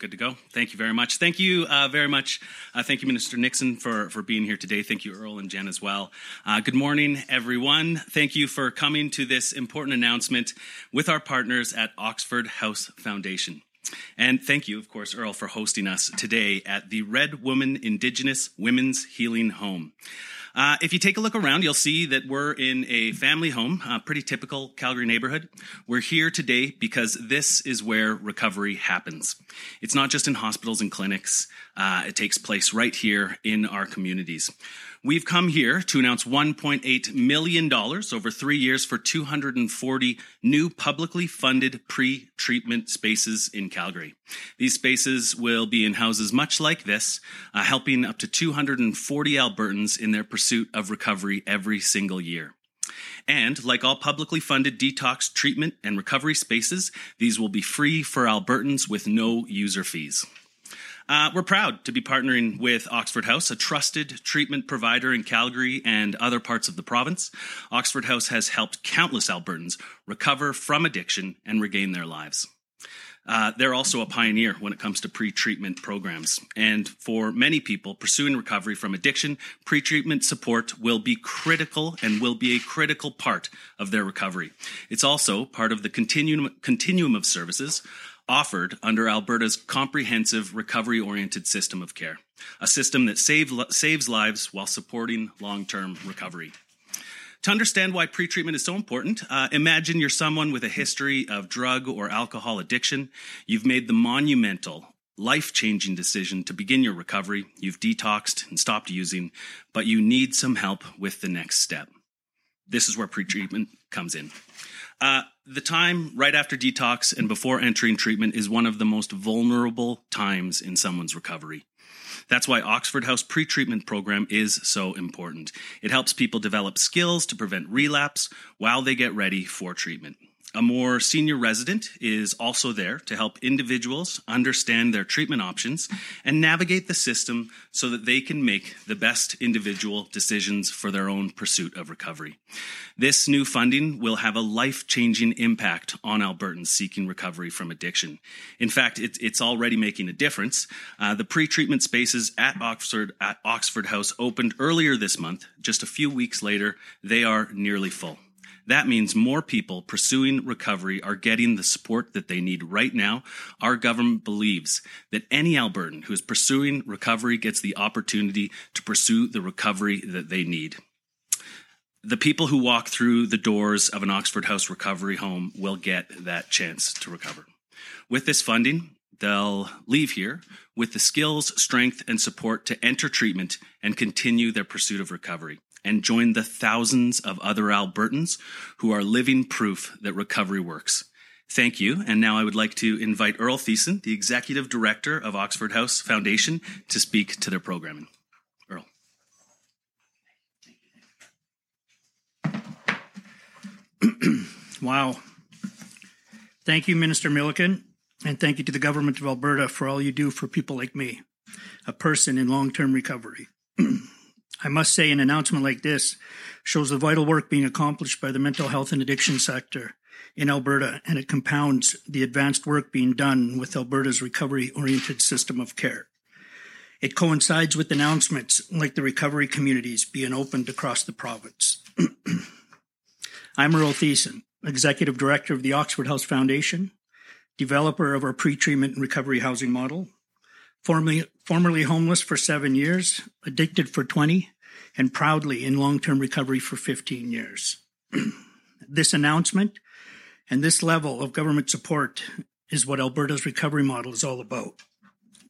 Good to go. Thank you very much. Thank you uh, very much. Uh, thank you, Minister Nixon, for, for being here today. Thank you, Earl and Jen, as well. Uh, good morning, everyone. Thank you for coming to this important announcement with our partners at Oxford House Foundation. And thank you, of course, Earl, for hosting us today at the Red Woman Indigenous Women's Healing Home. Uh, if you take a look around, you'll see that we're in a family home, a pretty typical Calgary neighborhood. We're here today because this is where recovery happens. It's not just in hospitals and clinics, uh, it takes place right here in our communities. We've come here to announce $1.8 million over three years for 240 new publicly funded pre treatment spaces in Calgary. These spaces will be in houses much like this, uh, helping up to 240 Albertans in their pursuit of recovery every single year. And like all publicly funded detox treatment and recovery spaces, these will be free for Albertans with no user fees. Uh, we're proud to be partnering with Oxford House, a trusted treatment provider in Calgary and other parts of the province. Oxford House has helped countless Albertans recover from addiction and regain their lives. Uh, they're also a pioneer when it comes to pre treatment programs. And for many people pursuing recovery from addiction, pre treatment support will be critical and will be a critical part of their recovery. It's also part of the continuum, continuum of services offered under Alberta's comprehensive recovery oriented system of care, a system that save, saves lives while supporting long term recovery. To understand why pretreatment is so important, uh, imagine you're someone with a history of drug or alcohol addiction. You've made the monumental, life changing decision to begin your recovery. You've detoxed and stopped using, but you need some help with the next step. This is where pretreatment comes in. Uh, the time right after detox and before entering treatment is one of the most vulnerable times in someone's recovery. That's why Oxford House pre-treatment program is so important. It helps people develop skills to prevent relapse while they get ready for treatment. A more senior resident is also there to help individuals understand their treatment options and navigate the system so that they can make the best individual decisions for their own pursuit of recovery. This new funding will have a life changing impact on Albertans seeking recovery from addiction. In fact, it, it's already making a difference. Uh, the pre treatment spaces at Oxford, at Oxford House opened earlier this month. Just a few weeks later, they are nearly full. That means more people pursuing recovery are getting the support that they need right now. Our government believes that any Albertan who is pursuing recovery gets the opportunity to pursue the recovery that they need. The people who walk through the doors of an Oxford House recovery home will get that chance to recover. With this funding, they'll leave here with the skills, strength, and support to enter treatment and continue their pursuit of recovery and join the thousands of other Albertans who are living proof that recovery works. Thank you. And now I would like to invite Earl Thiessen, the Executive Director of Oxford House Foundation, to speak to their programming. Earl. wow. Thank you, Minister Milliken, and thank you to the Government of Alberta for all you do for people like me, a person in long term recovery. I must say, an announcement like this shows the vital work being accomplished by the mental health and addiction sector in Alberta, and it compounds the advanced work being done with Alberta's recovery oriented system of care. It coincides with announcements like the recovery communities being opened across the province. I'm Earl Thiessen, Executive Director of the Oxford House Foundation, developer of our pre treatment and recovery housing model, formerly, formerly homeless for seven years, addicted for 20, and proudly in long term recovery for 15 years. this announcement and this level of government support is what Alberta's recovery model is all about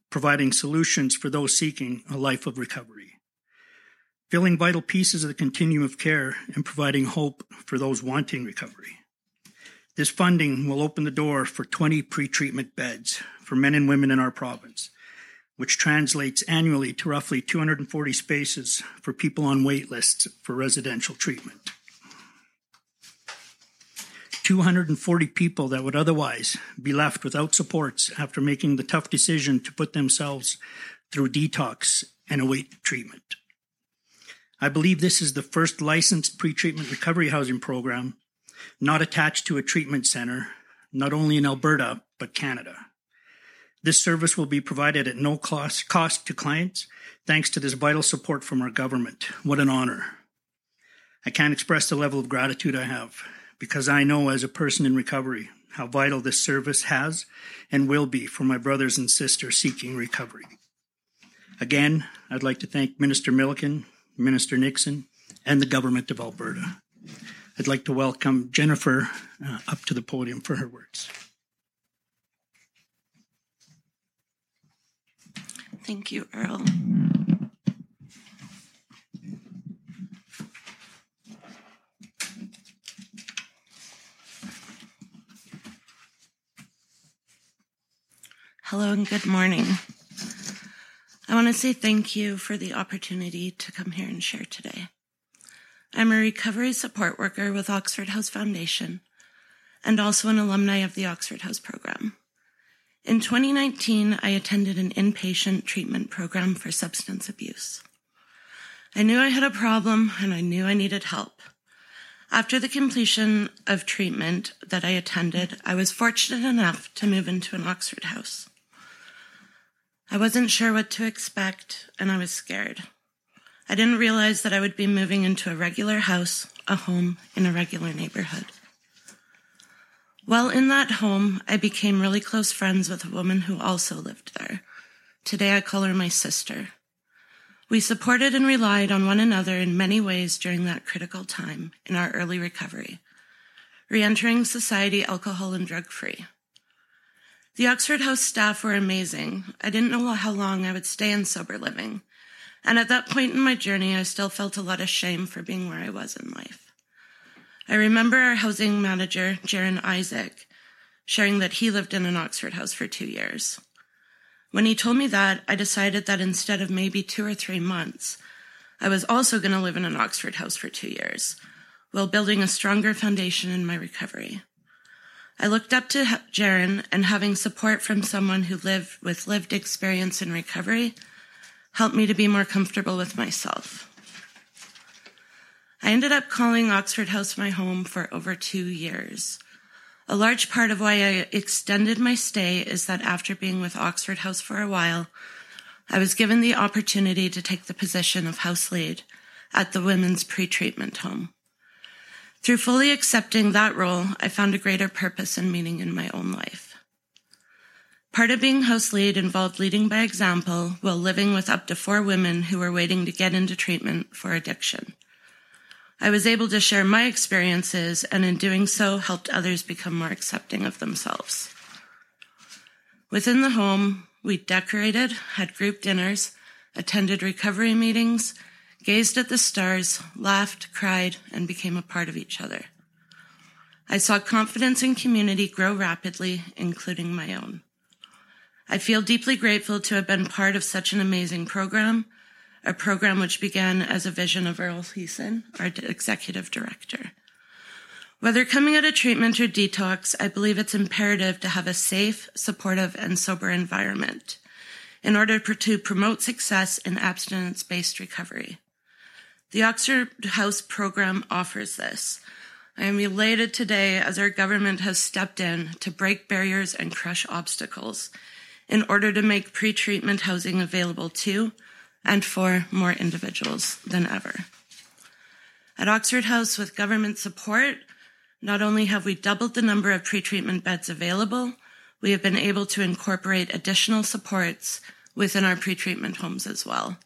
providing solutions for those seeking a life of recovery, filling vital pieces of the continuum of care, and providing hope for those wanting recovery. This funding will open the door for 20 pre treatment beds for men and women in our province which translates annually to roughly 240 spaces for people on wait lists for residential treatment. 240 people that would otherwise be left without supports after making the tough decision to put themselves through detox and await treatment. I believe this is the first licensed pre-treatment recovery housing program not attached to a treatment center, not only in Alberta, but Canada. This service will be provided at no cost, cost to clients, thanks to this vital support from our government. What an honor. I can't express the level of gratitude I have because I know as a person in recovery how vital this service has and will be for my brothers and sisters seeking recovery. Again, I'd like to thank Minister Milliken, Minister Nixon, and the Government of Alberta. I'd like to welcome Jennifer uh, up to the podium for her words. Thank you, Earl. Hello and good morning. I want to say thank you for the opportunity to come here and share today. I'm a recovery support worker with Oxford House Foundation and also an alumni of the Oxford House program. In 2019, I attended an inpatient treatment program for substance abuse. I knew I had a problem and I knew I needed help. After the completion of treatment that I attended, I was fortunate enough to move into an Oxford house. I wasn't sure what to expect and I was scared. I didn't realize that I would be moving into a regular house, a home in a regular neighborhood. While in that home, I became really close friends with a woman who also lived there. Today I call her my sister. We supported and relied on one another in many ways during that critical time in our early recovery, reentering society alcohol and drug free. The Oxford House staff were amazing. I didn't know how long I would stay in sober living. And at that point in my journey, I still felt a lot of shame for being where I was in life. I remember our housing manager, Jaron Isaac, sharing that he lived in an Oxford house for two years. When he told me that, I decided that instead of maybe two or three months, I was also going to live in an Oxford house for two years, while building a stronger foundation in my recovery. I looked up to Jaron and having support from someone who lived with lived experience in recovery helped me to be more comfortable with myself. I ended up calling Oxford House my home for over two years. A large part of why I extended my stay is that after being with Oxford House for a while, I was given the opportunity to take the position of house lead at the women's pre-treatment home. Through fully accepting that role, I found a greater purpose and meaning in my own life. Part of being house lead involved leading by example while living with up to four women who were waiting to get into treatment for addiction. I was able to share my experiences and in doing so helped others become more accepting of themselves. Within the home, we decorated, had group dinners, attended recovery meetings, gazed at the stars, laughed, cried, and became a part of each other. I saw confidence in community grow rapidly, including my own. I feel deeply grateful to have been part of such an amazing program a program which began as a vision of Earl Thiessen, our executive director. Whether coming out of treatment or detox, I believe it's imperative to have a safe, supportive, and sober environment in order to promote success in abstinence based recovery. The Oxford House program offers this. I am elated today as our government has stepped in to break barriers and crush obstacles in order to make pre treatment housing available to and for more individuals than ever. At Oxford House, with government support, not only have we doubled the number of pretreatment beds available, we have been able to incorporate additional supports within our pretreatment homes as well.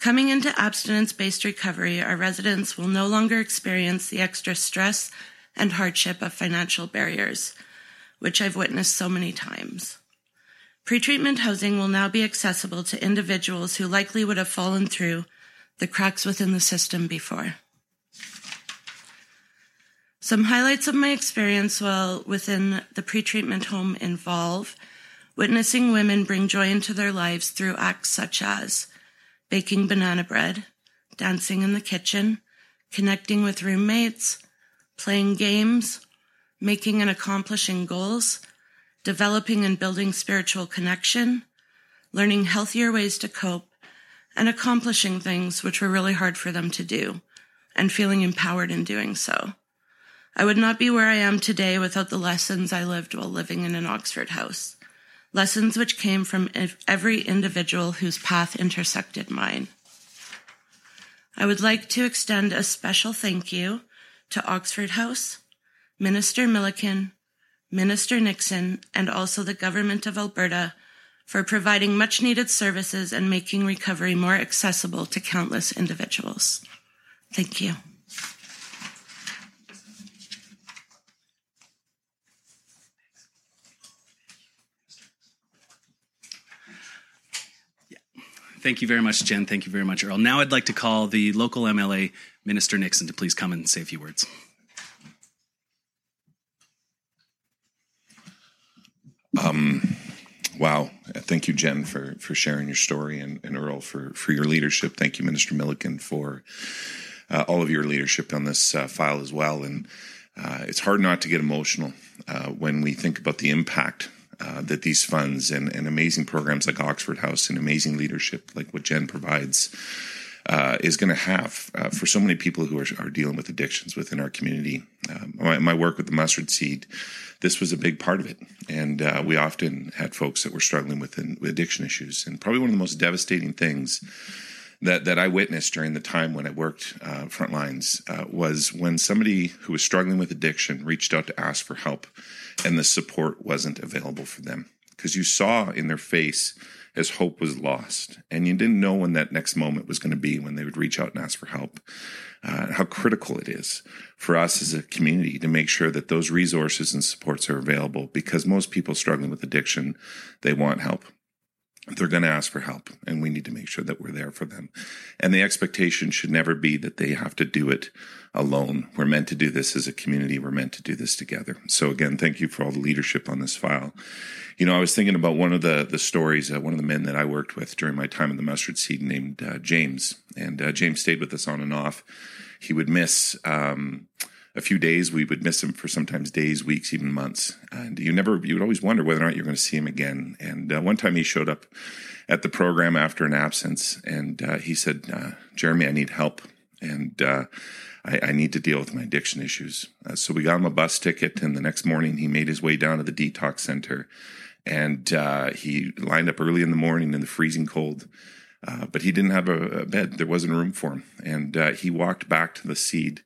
Coming into abstinence based recovery, our residents will no longer experience the extra stress and hardship of financial barriers, which I've witnessed so many times. Pretreatment housing will now be accessible to individuals who likely would have fallen through the cracks within the system before. Some highlights of my experience while within the pretreatment home involve witnessing women bring joy into their lives through acts such as baking banana bread, dancing in the kitchen, connecting with roommates, playing games, making and accomplishing goals, developing and building spiritual connection, learning healthier ways to cope, and accomplishing things which were really hard for them to do, and feeling empowered in doing so. I would not be where I am today without the lessons I lived while living in an Oxford house. lessons which came from every individual whose path intersected mine. I would like to extend a special thank you to Oxford House, Minister Milliken, Minister Nixon, and also the Government of Alberta for providing much needed services and making recovery more accessible to countless individuals. Thank you. Thank you very much, Jen. Thank you very much, Earl. Now I'd like to call the local MLA, Minister Nixon, to please come and say a few words. Um, wow. Thank you, Jen, for, for sharing your story, and, and Earl for, for your leadership. Thank you, Minister Milliken, for uh, all of your leadership on this uh, file as well. And uh, it's hard not to get emotional uh, when we think about the impact uh, that these funds and, and, amazing programs like Oxford House and amazing leadership like what Jen provides uh, is going to have uh, for so many people who are, are, dealing with addictions within our community. Um, my, my, work with the mustard seed, this was a big part of it. And uh, we often had folks that were struggling with, with addiction issues. And probably one of the most devastating things that that I witnessed during the time when I worked uh, front lines uh, was when somebody who was struggling with addiction reached out to ask for help, and the support wasn't available for them because you saw in their face as hope was lost, and you didn't know when that next moment was going to be when they would reach out and ask for help. Uh, how critical it is for us as a community to make sure that those resources and supports are available because most people struggling with addiction they want help they're going to ask for help and we need to make sure that we're there for them. And the expectation should never be that they have to do it alone. We're meant to do this as a community. We're meant to do this together. So again, thank you for all the leadership on this file. You know, I was thinking about one of the, the stories, uh, one of the men that I worked with during my time in the mustard seed named uh, James. And uh, James stayed with us on and off. He would miss, um, a few days. We would miss him for sometimes days, weeks, even months. And you never, you would always wonder whether or not you're going to see him again. And uh, one time he showed up at the program after an absence and uh, he said, uh, Jeremy, I need help. And uh, I, I, need to deal with my addiction issues. Uh, so we got him a bus ticket. And the next morning he made his way down to the detox center and uh, he lined up early in the morning in the freezing cold. Uh, but he didn't have a, a, bed. There wasn't room for him. And uh, he walked back to the seed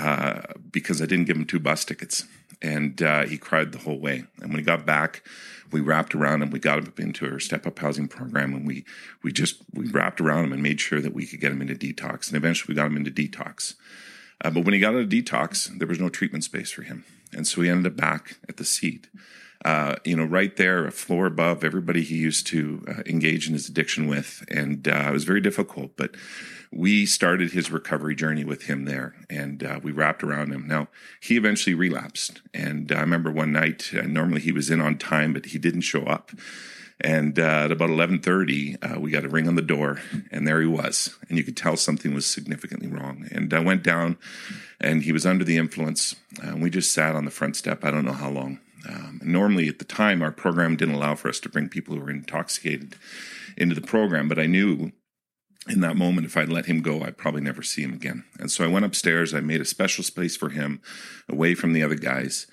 uh, because I didn't give him two bus tickets. And uh, he cried the whole way. And when he got back, we wrapped around him. We got him into our step up housing program, and we we just we wrapped around him and made sure that we could get him into detox. And eventually, we got him into detox. Uh, but when he got out of detox, there was no treatment space for him, and so he ended up back at the seed. Uh, you know, right there, a floor above everybody he used to uh, engage in his addiction with, and uh, it was very difficult. But we started his recovery journey with him there and uh, we wrapped around him. Now, he eventually relapsed. And I remember one night, uh, normally he was in on time, but he didn't show up. And uh, at about 11:30, uh, we got a ring on the door, and there he was. And you could tell something was significantly wrong. And I went down, and he was under the influence. And we just sat on the front step. I don't know how long. Um, normally, at the time, our program didn't allow for us to bring people who were intoxicated into the program, but I knew in that moment, if I'd let him go, I'd probably never see him again. And so I went upstairs. I made a special space for him away from the other guys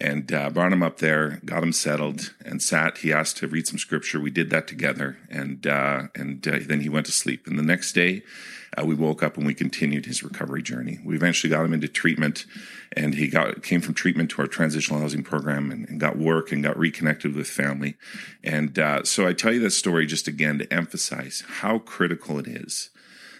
and uh, brought him up there, got him settled, and sat. He asked to read some scripture. We did that together, and uh, and uh, then he went to sleep. And the next day, uh, we woke up and we continued his recovery journey. We eventually got him into treatment, and he got came from treatment to our transitional housing program and, and got work and got reconnected with family. And uh, so I tell you this story just again to emphasize how critical it is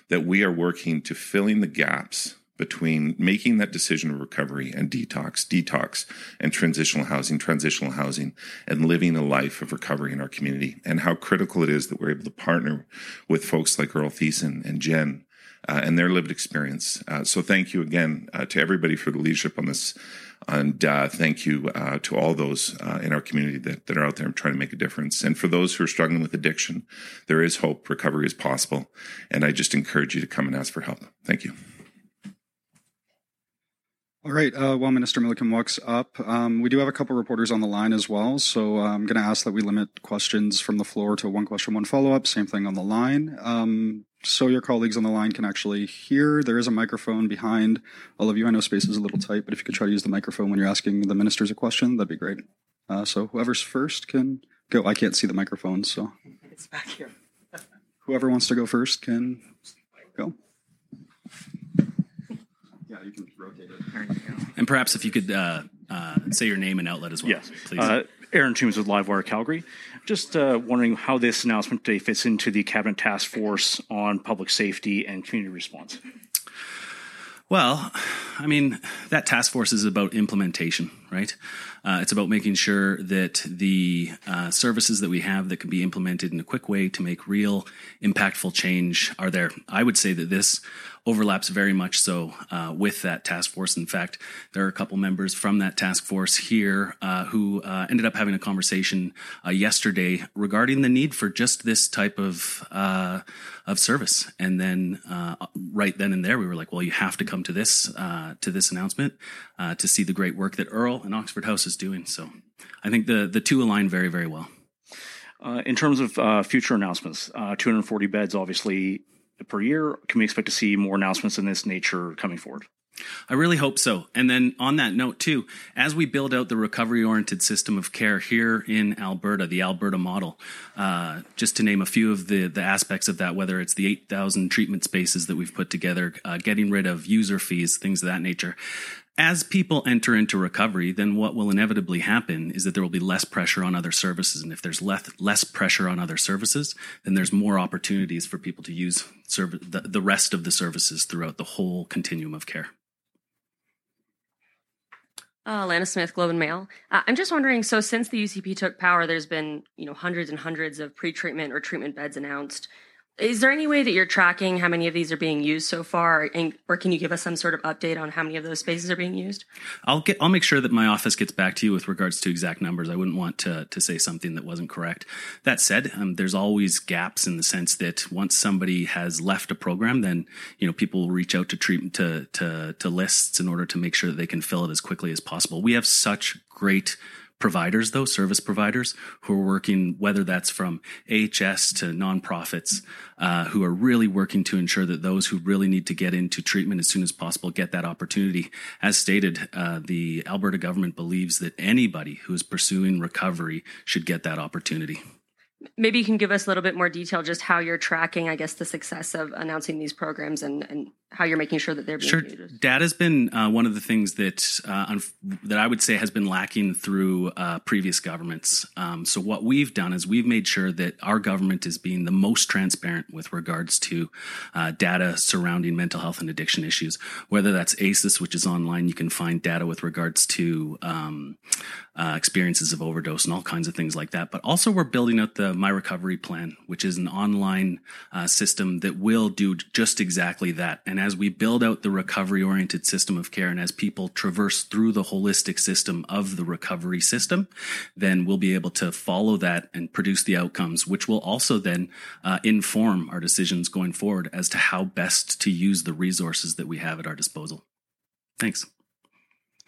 that we are working to filling the gaps between making that decision of recovery and detox, detox and transitional housing, transitional housing, and living a life of recovery in our community, and how critical it is that we're able to partner with folks like Earl Thiessen and Jen uh, and their lived experience. Uh, so thank you again uh, to everybody for the leadership on this. And uh, thank you uh, to all those uh, in our community that, that are out there trying to make a difference. And for those who are struggling with addiction, there is hope. Recovery is possible. And I just encourage you to come and ask for help. Thank you. All right. Uh, while Minister Milliken walks up, um, we do have a couple reporters on the line as well. So uh, I'm going to ask that we limit questions from the floor to one question, one follow up. Same thing on the line. Um, so your colleagues on the line can actually hear. There is a microphone behind all of you. I know space is a little tight, but if you could try to use the microphone when you're asking the ministers a question, that'd be great. Uh, so whoever's first can go. I can't see the microphone, so It's back here. whoever wants to go first can go. Yeah, you can rotate it. There you go. And perhaps if you could uh, uh, say your name and outlet as well, Yes. please. Uh, Aaron Toombs with Livewire Calgary. Just uh, wondering how this announcement today fits into the Cabinet Task Force on Public Safety and Community Response. Well, I mean, that task force is about implementation, right? Uh, it's about making sure that the uh, services that we have that can be implemented in a quick way to make real, impactful change are there. I would say that this overlaps very much so uh, with that task force. In fact, there are a couple members from that task force here uh, who uh, ended up having a conversation uh, yesterday regarding the need for just this type of uh, of service. And then uh, right then and there, we were like, well, you have to come to this to this announcement to see the great work that Earl and Oxford House is doing. So I think the the two align very very well. Uh, in terms of uh, future announcements, uh, 240 beds obviously per year. Can we expect to see more announcements in this nature coming forward? I really hope so. And then on that note, too, as we build out the recovery oriented system of care here in Alberta, the Alberta model, uh, just to name a few of the, the aspects of that, whether it's the 8,000 treatment spaces that we've put together, uh, getting rid of user fees, things of that nature. As people enter into recovery, then what will inevitably happen is that there will be less pressure on other services. And if there's less, less pressure on other services, then there's more opportunities for people to use serv- the, the rest of the services throughout the whole continuum of care. Uh, Lana Smith, Globe and Mail. Uh, I'm just wondering. So, since the UCP took power, there's been you know hundreds and hundreds of pre-treatment or treatment beds announced. Is there any way that you're tracking how many of these are being used so far, and, or can you give us some sort of update on how many of those spaces are being used? I'll get. I'll make sure that my office gets back to you with regards to exact numbers. I wouldn't want to to say something that wasn't correct. That said, um, there's always gaps in the sense that once somebody has left a program, then you know people will reach out to treat to to to lists in order to make sure that they can fill it as quickly as possible. We have such great providers though service providers who are working whether that's from ahs to nonprofits uh, who are really working to ensure that those who really need to get into treatment as soon as possible get that opportunity. As stated uh, the alberta government believes that anybody who is pursuing recovery should get that opportunity. Maybe you can give us a little bit more detail, just how you're tracking, I guess, the success of announcing these programs and, and how you're making sure that they're being Sure, used. data's been uh, one of the things that uh, unf- that I would say has been lacking through uh, previous governments. Um, so what we've done is we've made sure that our government is being the most transparent with regards to uh, data surrounding mental health and addiction issues. Whether that's ACES, which is online, you can find data with regards to um, uh, experiences of overdose and all kinds of things like that. But also, we're building out the My Recovery Plan, which is an online uh, system that will do just exactly that. And as we build out the recovery oriented system of care, and as people traverse through the holistic system of the recovery system, then we'll be able to follow that and produce the outcomes, which will also then uh, inform our decisions going forward as to how best to use the resources that we have at our disposal. Thanks.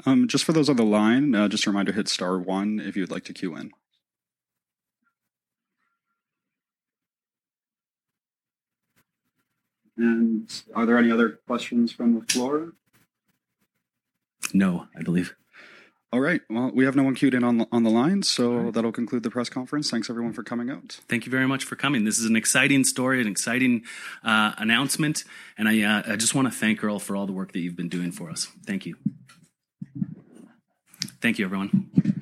Um, just for those on the line, uh, just a reminder: hit star one if you'd like to queue in. And are there any other questions from the floor? No, I believe. All right. Well, we have no one queued in on the, on the line, so that'll conclude the press conference. Thanks everyone for coming out. Thank you very much for coming. This is an exciting story, an exciting uh, announcement, and I, uh, I just want to thank Earl for all the work that you've been doing for us. Thank you. Thank you, everyone.